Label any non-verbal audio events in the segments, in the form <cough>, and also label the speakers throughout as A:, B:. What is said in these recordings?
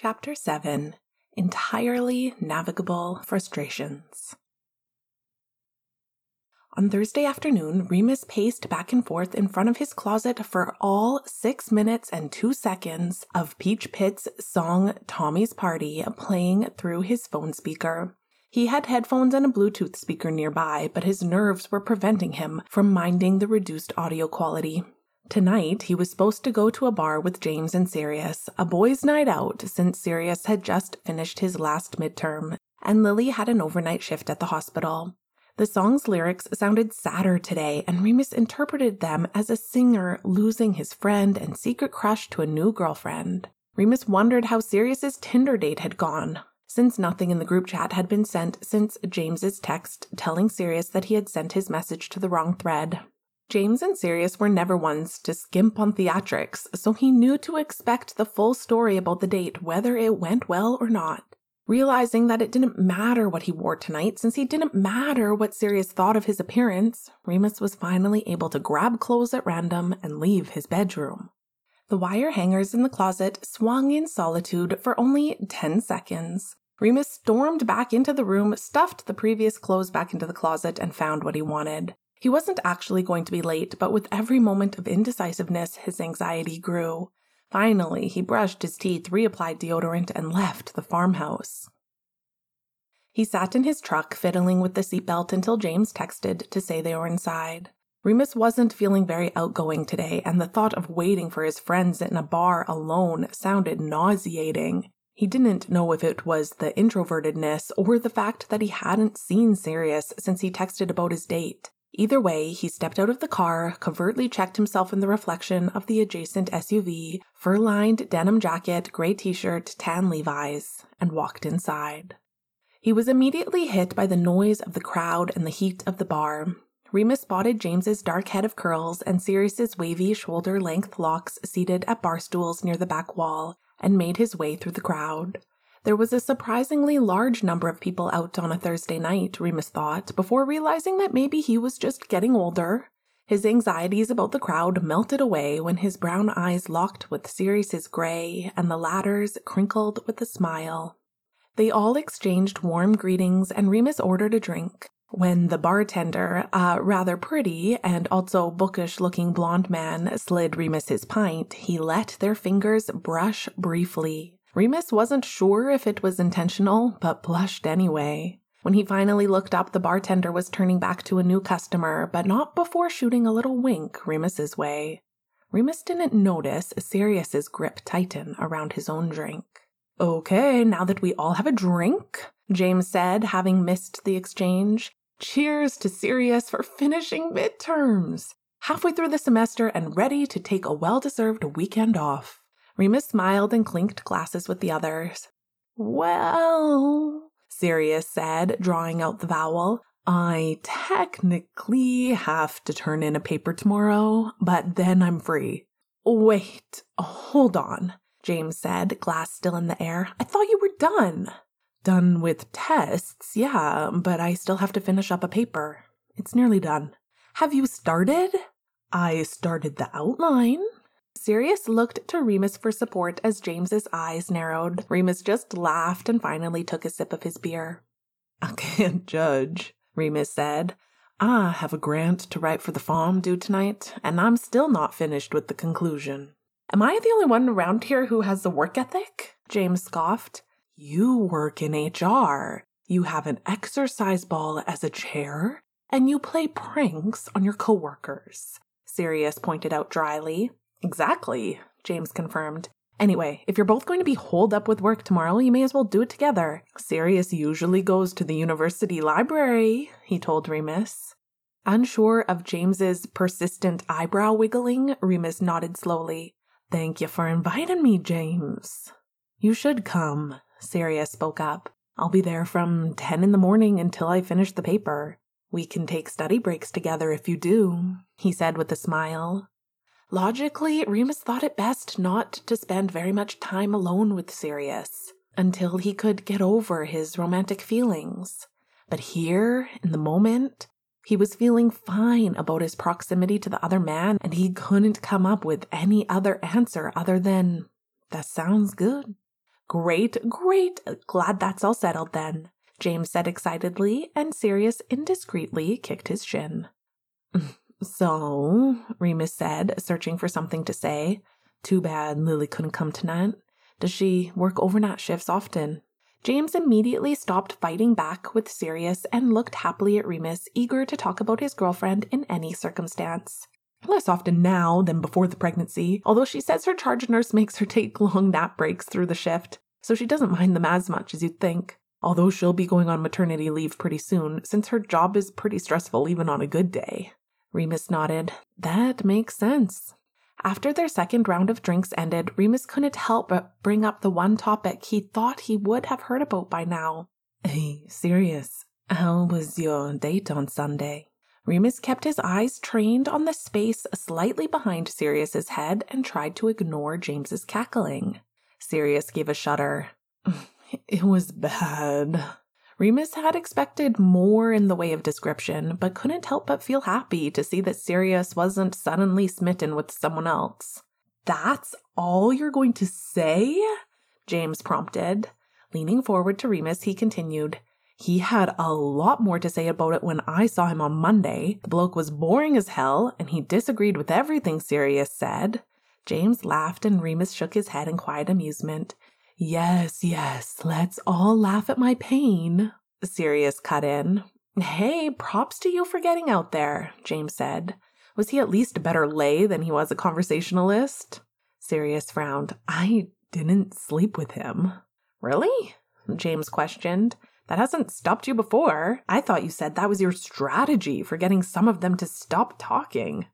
A: Chapter 7 Entirely Navigable Frustrations. On Thursday afternoon, Remus paced back and forth in front of his closet for all six minutes and two seconds of Peach Pit's song Tommy's Party playing through his phone speaker. He had headphones and a Bluetooth speaker nearby, but his nerves were preventing him from minding the reduced audio quality. Tonight, he was supposed to go to a bar with James and Sirius, a boys' night out since Sirius had just finished his last midterm, and Lily had an overnight shift at the hospital. The song's lyrics sounded sadder today, and Remus interpreted them as a singer losing his friend and secret crush to a new girlfriend. Remus wondered how Sirius's Tinder date had gone, since nothing in the group chat had been sent since James's text telling Sirius that he had sent his message to the wrong thread. James and Sirius were never ones to skimp on theatrics, so he knew to expect the full story about the date, whether it went well or not. Realizing that it didn't matter what he wore tonight, since he didn't matter what Sirius thought of his appearance, Remus was finally able to grab clothes at random and leave his bedroom. The wire hangers in the closet swung in solitude for only 10 seconds. Remus stormed back into the room, stuffed the previous clothes back into the closet, and found what he wanted. He wasn't actually going to be late, but with every moment of indecisiveness, his anxiety grew. Finally, he brushed his teeth, reapplied deodorant, and left the farmhouse. He sat in his truck, fiddling with the seatbelt until James texted to say they were inside. Remus wasn't feeling very outgoing today, and the thought of waiting for his friends in a bar alone sounded nauseating. He didn't know if it was the introvertedness or the fact that he hadn't seen Sirius since he texted about his date. Either way, he stepped out of the car, covertly checked himself in the reflection of the adjacent SUV, fur lined denim jacket, gray t shirt, tan Levi's, and walked inside. He was immediately hit by the noise of the crowd and the heat of the bar. Remus spotted James's dark head of curls and Sirius's wavy shoulder length locks seated at bar stools near the back wall and made his way through the crowd. There was a surprisingly large number of people out on a Thursday night, Remus thought, before realizing that maybe he was just getting older. His anxieties about the crowd melted away when his brown eyes locked with Sirius's gray and the latter's crinkled with a smile. They all exchanged warm greetings and Remus ordered a drink. When the bartender, a rather pretty and also bookish looking blonde man, slid Remus his pint, he let their fingers brush briefly Remus wasn't sure if it was intentional, but blushed anyway. When he finally looked up, the bartender was turning back to a new customer, but not before shooting a little wink Remus's way. Remus didn't notice Sirius's grip tighten around his own drink. Okay, now that we all have a drink, James said, having missed the exchange. Cheers to Sirius for finishing midterms! Halfway through the semester and ready to take a well deserved weekend off. Remus smiled and clinked glasses with the others. Well, Sirius said, drawing out the vowel, I technically have to turn in a paper tomorrow, but then I'm free. Wait, hold on, James said, glass still in the air. I thought you were done. Done with tests, yeah, but I still have to finish up a paper. It's nearly done. Have you started? I started the outline, Sirius looked to Remus for support as James's eyes narrowed. Remus just laughed and finally took a sip of his beer. <laughs> I can't judge, Remus said. I have a grant to write for the farm due tonight, and I'm still not finished with the conclusion. Am I the only one around here who has the work ethic? James scoffed. You work in HR. You have an exercise ball as a chair, and you play pranks on your coworkers. Sirius pointed out dryly. Exactly, James confirmed. Anyway, if you're both going to be holed up with work tomorrow, you may as well do it together. Sirius usually goes to the university library, he told Remus. Unsure of James's persistent eyebrow wiggling, Remus nodded slowly. Thank you for inviting me, James. You should come, Sirius spoke up. I'll be there from 10 in the morning until I finish the paper. We can take study breaks together if you do, he said with a smile. Logically, Remus thought it best not to spend very much time alone with Sirius until he could get over his romantic feelings. But here, in the moment, he was feeling fine about his proximity to the other man, and he couldn't come up with any other answer other than, That sounds good. Great, great. Glad that's all settled then, James said excitedly, and Sirius indiscreetly kicked his shin. So, Remus said, searching for something to say. Too bad Lily couldn't come tonight. Does she work overnight shifts often? James immediately stopped fighting back with Sirius and looked happily at Remus, eager to talk about his girlfriend in any circumstance. Less often now than before the pregnancy, although she says her charge nurse makes her take long nap breaks through the shift, so she doesn't mind them as much as you'd think. Although she'll be going on maternity leave pretty soon, since her job is pretty stressful even on a good day. Remus nodded. That makes sense. After their second round of drinks ended, Remus couldn't help but bring up the one topic he thought he would have heard about by now. Hey, Sirius, how was your date on Sunday? Remus kept his eyes trained on the space slightly behind Sirius's head and tried to ignore James's cackling. Sirius gave a shudder. <laughs> It was bad. Remus had expected more in the way of description, but couldn't help but feel happy to see that Sirius wasn't suddenly smitten with someone else. That's all you're going to say? James prompted. Leaning forward to Remus, he continued. He had a lot more to say about it when I saw him on Monday. The bloke was boring as hell, and he disagreed with everything Sirius said. James laughed, and Remus shook his head in quiet amusement. Yes, yes, let's all laugh at my pain. Sirius cut in. Hey, props to you for getting out there, James said. Was he at least a better lay than he was a conversationalist? Sirius frowned. I didn't sleep with him. Really? James questioned. That hasn't stopped you before. I thought you said that was your strategy for getting some of them to stop talking.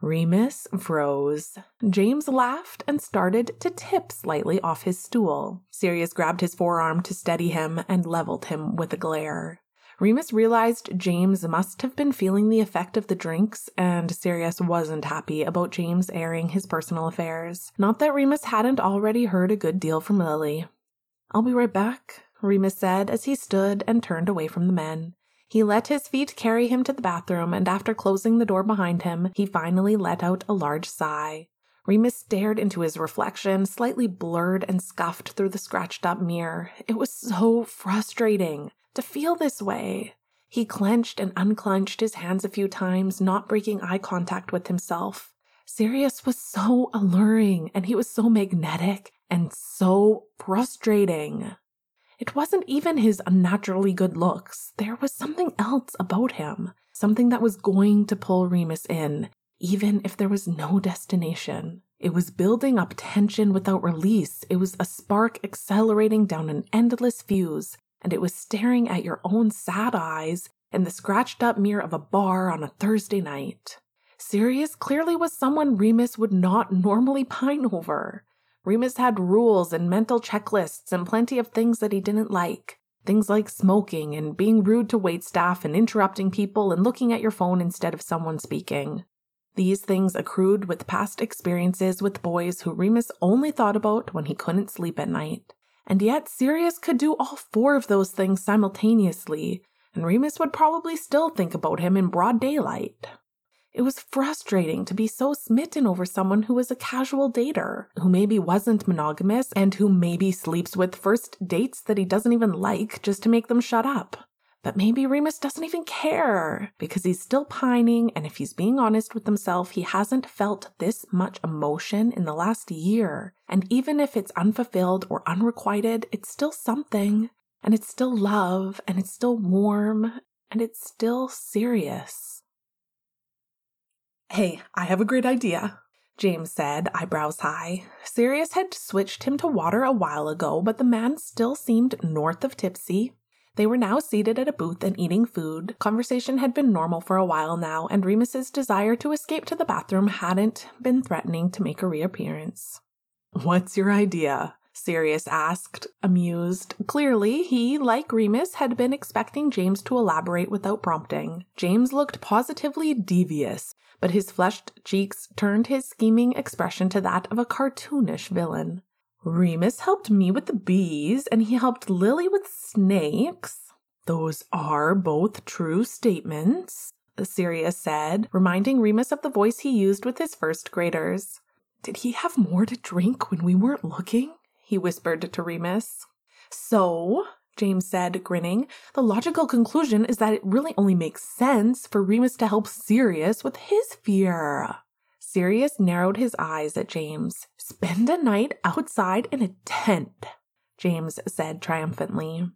A: Remus froze. James laughed and started to tip slightly off his stool. Sirius grabbed his forearm to steady him and leveled him with a glare. Remus realized James must have been feeling the effect of the drinks, and Sirius wasn't happy about James airing his personal affairs. Not that Remus hadn't already heard a good deal from Lily. I'll be right back, Remus said as he stood and turned away from the men. He let his feet carry him to the bathroom, and after closing the door behind him, he finally let out a large sigh. Remus stared into his reflection, slightly blurred and scuffed through the scratched up mirror. It was so frustrating to feel this way. He clenched and unclenched his hands a few times, not breaking eye contact with himself. Sirius was so alluring, and he was so magnetic and so frustrating. It wasn't even his unnaturally good looks. There was something else about him, something that was going to pull Remus in, even if there was no destination. It was building up tension without release. It was a spark accelerating down an endless fuse, and it was staring at your own sad eyes in the scratched up mirror of a bar on a Thursday night. Sirius clearly was someone Remus would not normally pine over. Remus had rules and mental checklists and plenty of things that he didn't like. Things like smoking and being rude to waitstaff and interrupting people and looking at your phone instead of someone speaking. These things accrued with past experiences with boys who Remus only thought about when he couldn't sleep at night. And yet, Sirius could do all four of those things simultaneously, and Remus would probably still think about him in broad daylight. It was frustrating to be so smitten over someone who was a casual dater, who maybe wasn't monogamous, and who maybe sleeps with first dates that he doesn't even like just to make them shut up. But maybe Remus doesn't even care because he's still pining, and if he's being honest with himself, he hasn't felt this much emotion in the last year. And even if it's unfulfilled or unrequited, it's still something, and it's still love, and it's still warm, and it's still serious. Hey, I have a great idea, James said, eyebrows high. Sirius had switched him to water a while ago, but the man still seemed north of tipsy. They were now seated at a booth and eating food. Conversation had been normal for a while now, and Remus's desire to escape to the bathroom hadn't been threatening to make a reappearance. What's your idea? Sirius asked, amused. Clearly, he, like Remus, had been expecting James to elaborate without prompting. James looked positively devious, but his flushed cheeks turned his scheming expression to that of a cartoonish villain. Remus helped me with the bees, and he helped Lily with snakes. Those are both true statements, Sirius said, reminding Remus of the voice he used with his first graders. Did he have more to drink when we weren't looking? He whispered to Remus. So, James said, grinning, the logical conclusion is that it really only makes sense for Remus to help Sirius with his fear. Sirius narrowed his eyes at James. Spend a night outside in a tent, James said triumphantly.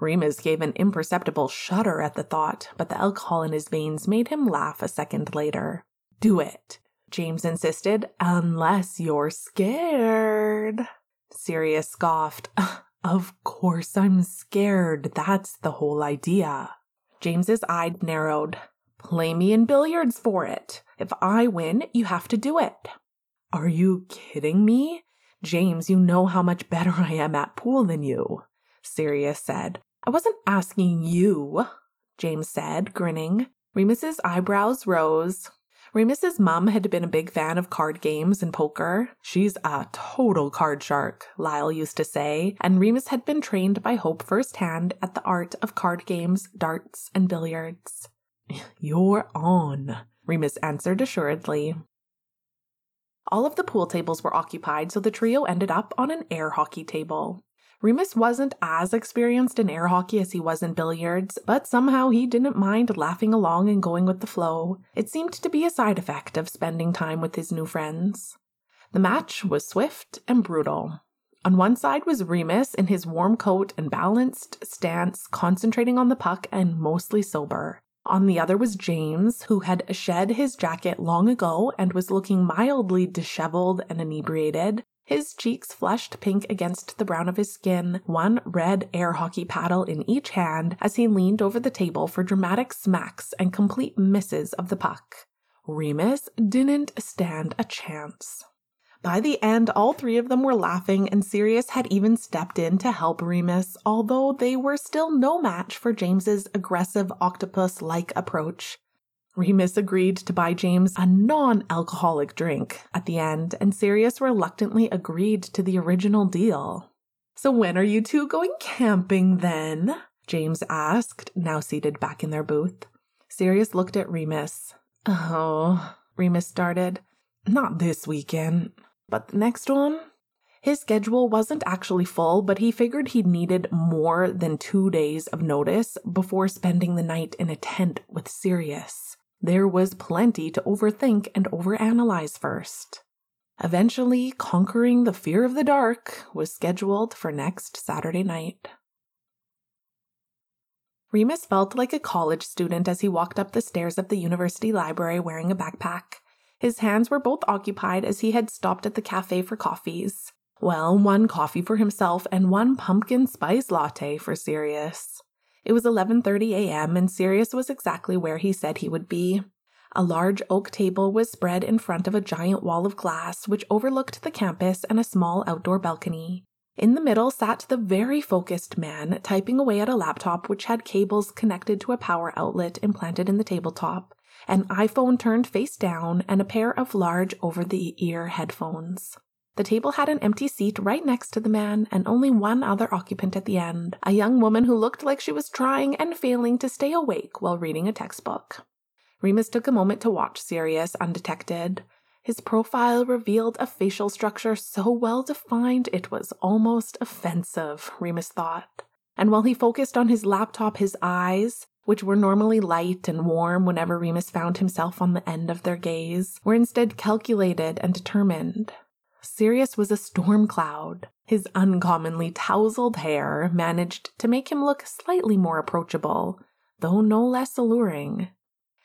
A: Remus gave an imperceptible shudder at the thought, but the alcohol in his veins made him laugh a second later. Do it, James insisted, unless you're scared. Sirius scoffed. <laughs> Of course I'm scared. That's the whole idea. James's eye narrowed. Play me in billiards for it. If I win, you have to do it. Are you kidding me? James, you know how much better I am at pool than you, Sirius said. I wasn't asking you, James said, grinning. Remus's eyebrows rose. Remus's mum had been a big fan of card games and poker. She's a total card shark, Lyall used to say, and Remus had been trained by Hope firsthand at the art of card games, darts, and billiards. <laughs> You're on, Remus answered assuredly. All of the pool tables were occupied, so the trio ended up on an air hockey table. Remus wasn't as experienced in air hockey as he was in billiards, but somehow he didn't mind laughing along and going with the flow. It seemed to be a side effect of spending time with his new friends. The match was swift and brutal. On one side was Remus in his warm coat and balanced stance, concentrating on the puck and mostly sober. On the other was James, who had shed his jacket long ago and was looking mildly disheveled and inebriated, his cheeks flushed pink against the brown of his skin, one red air hockey paddle in each hand as he leaned over the table for dramatic smacks and complete misses of the puck. Remus didn't stand a chance. By the end, all three of them were laughing, and Sirius had even stepped in to help Remus, although they were still no match for James's aggressive octopus like approach. Remus agreed to buy James a non alcoholic drink at the end, and Sirius reluctantly agreed to the original deal. So, when are you two going camping then? James asked, now seated back in their booth. Sirius looked at Remus. Oh, Remus started. Not this weekend, but the next one? His schedule wasn't actually full, but he figured he needed more than two days of notice before spending the night in a tent with Sirius. There was plenty to overthink and overanalyze first. Eventually, conquering the fear of the dark was scheduled for next Saturday night. Remus felt like a college student as he walked up the stairs of the university library wearing a backpack. His hands were both occupied as he had stopped at the cafe for coffees. Well, one coffee for himself and one pumpkin spice latte for Sirius. It was 11:30 a.m. and Sirius was exactly where he said he would be. A large oak table was spread in front of a giant wall of glass which overlooked the campus and a small outdoor balcony. In the middle sat the very focused man, typing away at a laptop which had cables connected to a power outlet implanted in the tabletop, an iPhone turned face down, and a pair of large over the ear headphones. The table had an empty seat right next to the man and only one other occupant at the end, a young woman who looked like she was trying and failing to stay awake while reading a textbook. Remus took a moment to watch Sirius undetected. His profile revealed a facial structure so well defined it was almost offensive, Remus thought. And while he focused on his laptop, his eyes, which were normally light and warm whenever Remus found himself on the end of their gaze, were instead calculated and determined. Sirius was a storm cloud. His uncommonly tousled hair managed to make him look slightly more approachable, though no less alluring.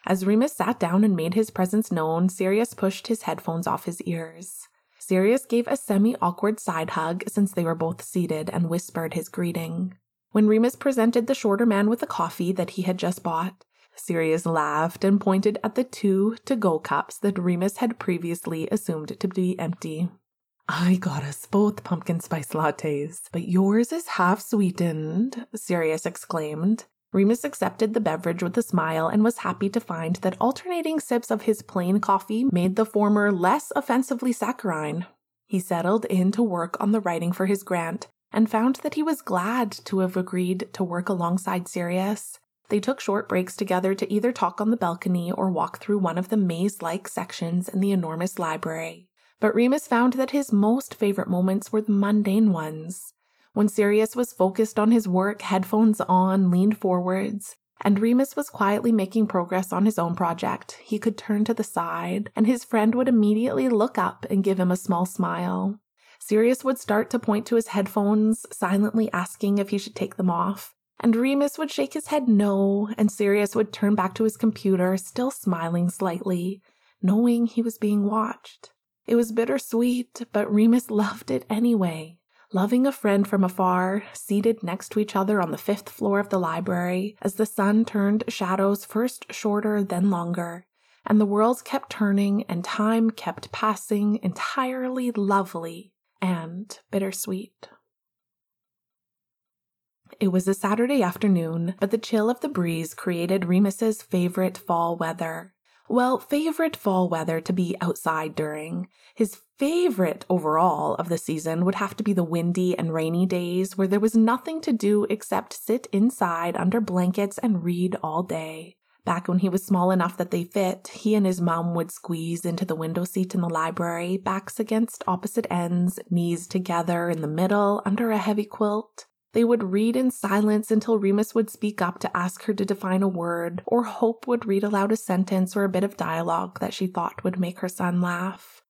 A: As Remus sat down and made his presence known, Sirius pushed his headphones off his ears. Sirius gave a semi awkward side hug since they were both seated and whispered his greeting. When Remus presented the shorter man with the coffee that he had just bought, Sirius laughed and pointed at the two to go cups that Remus had previously assumed to be empty. I got us both pumpkin spice lattes, but yours is half sweetened, Sirius exclaimed. Remus accepted the beverage with a smile and was happy to find that alternating sips of his plain coffee made the former less offensively saccharine. He settled in to work on the writing for his grant and found that he was glad to have agreed to work alongside Sirius. They took short breaks together to either talk on the balcony or walk through one of the maze like sections in the enormous library. But Remus found that his most favorite moments were the mundane ones. When Sirius was focused on his work, headphones on, leaned forwards, and Remus was quietly making progress on his own project, he could turn to the side, and his friend would immediately look up and give him a small smile. Sirius would start to point to his headphones, silently asking if he should take them off. And Remus would shake his head no, and Sirius would turn back to his computer, still smiling slightly, knowing he was being watched. It was bittersweet, but Remus loved it anyway. Loving a friend from afar, seated next to each other on the fifth floor of the library, as the sun turned shadows first shorter, then longer, and the worlds kept turning and time kept passing, entirely lovely and bittersweet. It was a Saturday afternoon, but the chill of the breeze created Remus's favorite fall weather. Well, favorite fall weather to be outside during. His favorite overall of the season would have to be the windy and rainy days where there was nothing to do except sit inside under blankets and read all day. Back when he was small enough that they fit, he and his mom would squeeze into the window seat in the library, backs against opposite ends, knees together in the middle under a heavy quilt. They would read in silence until Remus would speak up to ask her to define a word, or Hope would read aloud a sentence or a bit of dialogue that she thought would make her son laugh.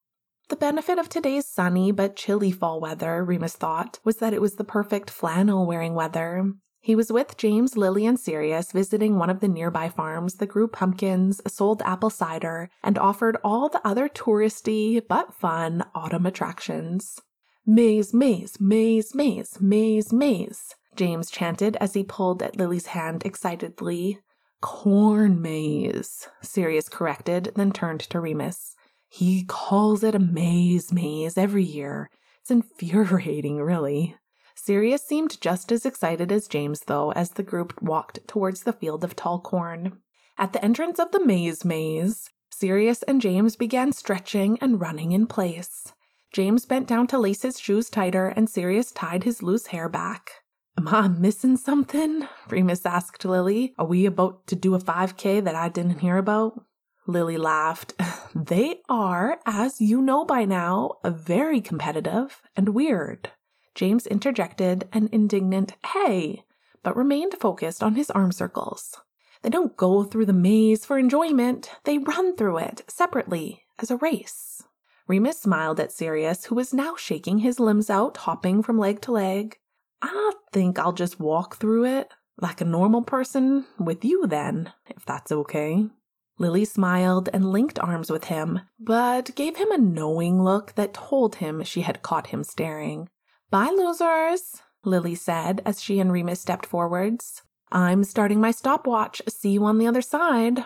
A: The benefit of today's sunny but chilly fall weather, Remus thought, was that it was the perfect flannel wearing weather. He was with James, Lily, and Sirius visiting one of the nearby farms that grew pumpkins, sold apple cider, and offered all the other touristy but fun autumn attractions. Maze, maze, maze, maze, maze, maze, James chanted as he pulled at Lily's hand excitedly. Corn maze, Sirius corrected, then turned to Remus. He calls it a maze maze every year. It's infuriating, really. Sirius seemed just as excited as James, though, as the group walked towards the field of tall corn. At the entrance of the maze maze, Sirius and James began stretching and running in place. James bent down to lace his shoes tighter, and Sirius tied his loose hair back. Am I missing something? Remus asked Lily. Are we about to do a 5K that I didn't hear about? Lily laughed. <laughs> They are, as you know by now, very competitive and weird. James interjected an indignant hey, but remained focused on his arm circles. They don't go through the maze for enjoyment, they run through it separately as a race. Remus smiled at Sirius, who was now shaking his limbs out, hopping from leg to leg. I think I'll just walk through it like a normal person with you then, if that's okay. Lily smiled and linked arms with him, but gave him a knowing look that told him she had caught him staring. Bye, losers, Lily said as she and Remus stepped forwards. I'm starting my stopwatch. See you on the other side.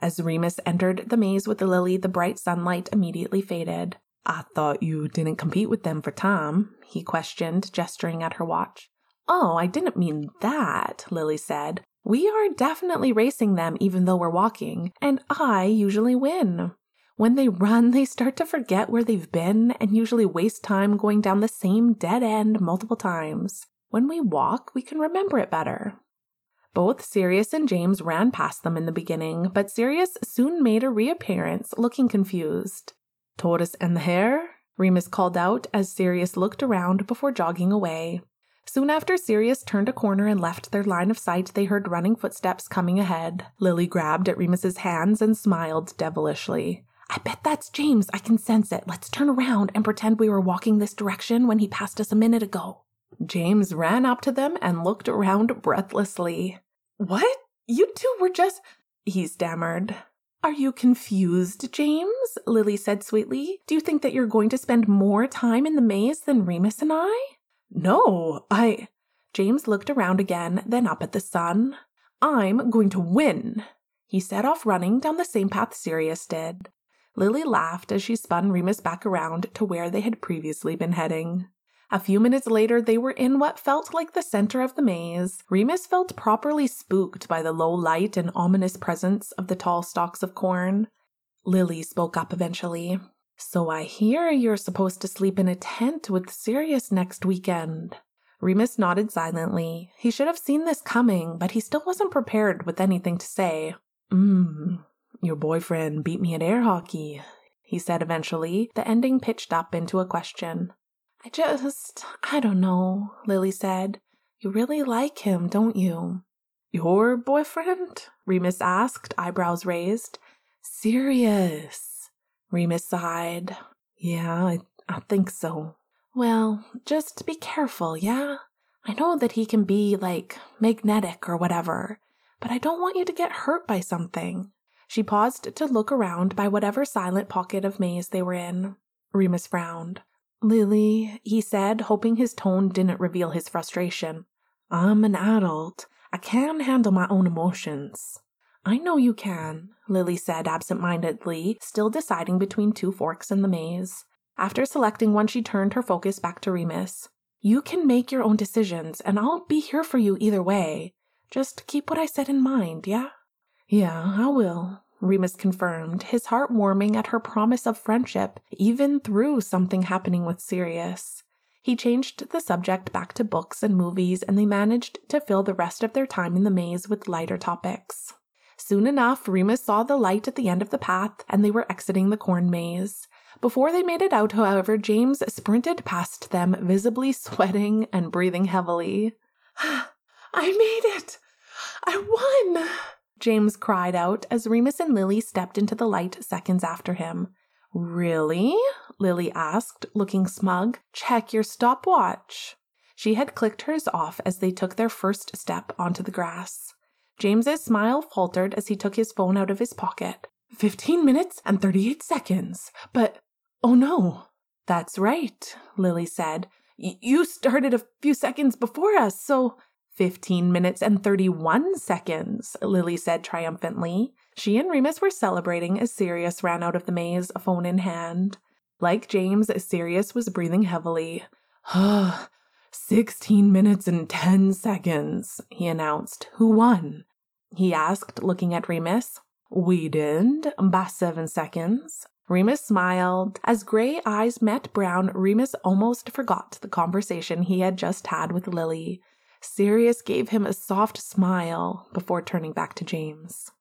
A: As Remus entered the maze with the lily, the bright sunlight immediately faded. I thought you didn't compete with them for time, he questioned, gesturing at her watch. Oh, I didn't mean that, Lily said. We are definitely racing them even though we're walking, and I usually win. When they run, they start to forget where they've been and usually waste time going down the same dead end multiple times. When we walk, we can remember it better. Both Sirius and James ran past them in the beginning, but Sirius soon made a reappearance, looking confused. Tortoise and the hare? Remus called out as Sirius looked around before jogging away. Soon after Sirius turned a corner and left their line of sight, they heard running footsteps coming ahead. Lily grabbed at Remus's hands and smiled devilishly. I bet that's James. I can sense it. Let's turn around and pretend we were walking this direction when he passed us a minute ago. James ran up to them and looked around breathlessly. What? You two were just. He stammered. Are you confused, James? Lily said sweetly. Do you think that you're going to spend more time in the maze than Remus and I? No, I. James looked around again, then up at the sun. I'm going to win. He set off running down the same path Sirius did. Lily laughed as she spun Remus back around to where they had previously been heading. A few minutes later, they were in what felt like the center of the maze. Remus felt properly spooked by the low light and ominous presence of the tall stalks of corn. Lily spoke up eventually. So I hear you're supposed to sleep in a tent with Sirius next weekend. Remus nodded silently. He should have seen this coming, but he still wasn't prepared with anything to say. Mmm, your boyfriend beat me at air hockey. he said eventually, the ending pitched up into a question. I just, I don't know, Lily said. You really like him, don't you?
B: Your boyfriend? Remus asked, eyebrows raised.
A: Sirius,
B: Remus sighed. Yeah, I, I think so.
A: Well, just be careful, yeah? I know that he can be, like, magnetic or whatever, but I don't want you to get hurt by something. She paused to look around by whatever silent pocket of maze they were in. Remus frowned.
B: Lily, he said, hoping his tone didn't reveal his frustration. I'm an adult. I can handle my own emotions.
A: I know you can, Lily said absent mindedly, still deciding between two forks in the maze. After selecting one, she turned her focus back to Remus. You can make your own decisions, and I'll be here for you either way. Just keep what I said in mind, yeah?
B: Yeah, I will, Remus confirmed, his heart warming at her promise of friendship, even through something happening with Sirius. He changed the subject back to books and movies, and they managed to fill the rest of their time in the maze with lighter topics. Soon enough, Remus saw the light at the end of the path, and they were exiting the corn maze. Before they made it out, however, James sprinted past them, visibly sweating and breathing heavily. <sighs>
A: I made it! I won!
B: James cried out as Remus and Lily stepped into the light seconds after him.
A: Really? Lily asked, looking smug. Check your stopwatch. She had clicked hers off as they took their first step onto the grass. James's smile faltered as he took his phone out of his pocket. Fifteen minutes and thirty eight seconds. But, oh no.
B: That's right, Lily said. You started a few seconds before us, so.
A: Fifteen minutes and thirty one seconds, Lily said triumphantly. She and Remus were celebrating as Sirius ran out of the maze, phone in hand. Like James, Sirius was breathing heavily. <sighs>
B: Sixteen minutes and ten seconds, he announced. Who won? He asked, looking at Remus.
A: We did, by seven seconds. Remus smiled. As gray eyes met brown, Remus almost forgot the conversation he had just had with Lily. Sirius gave him a soft smile before turning back to James.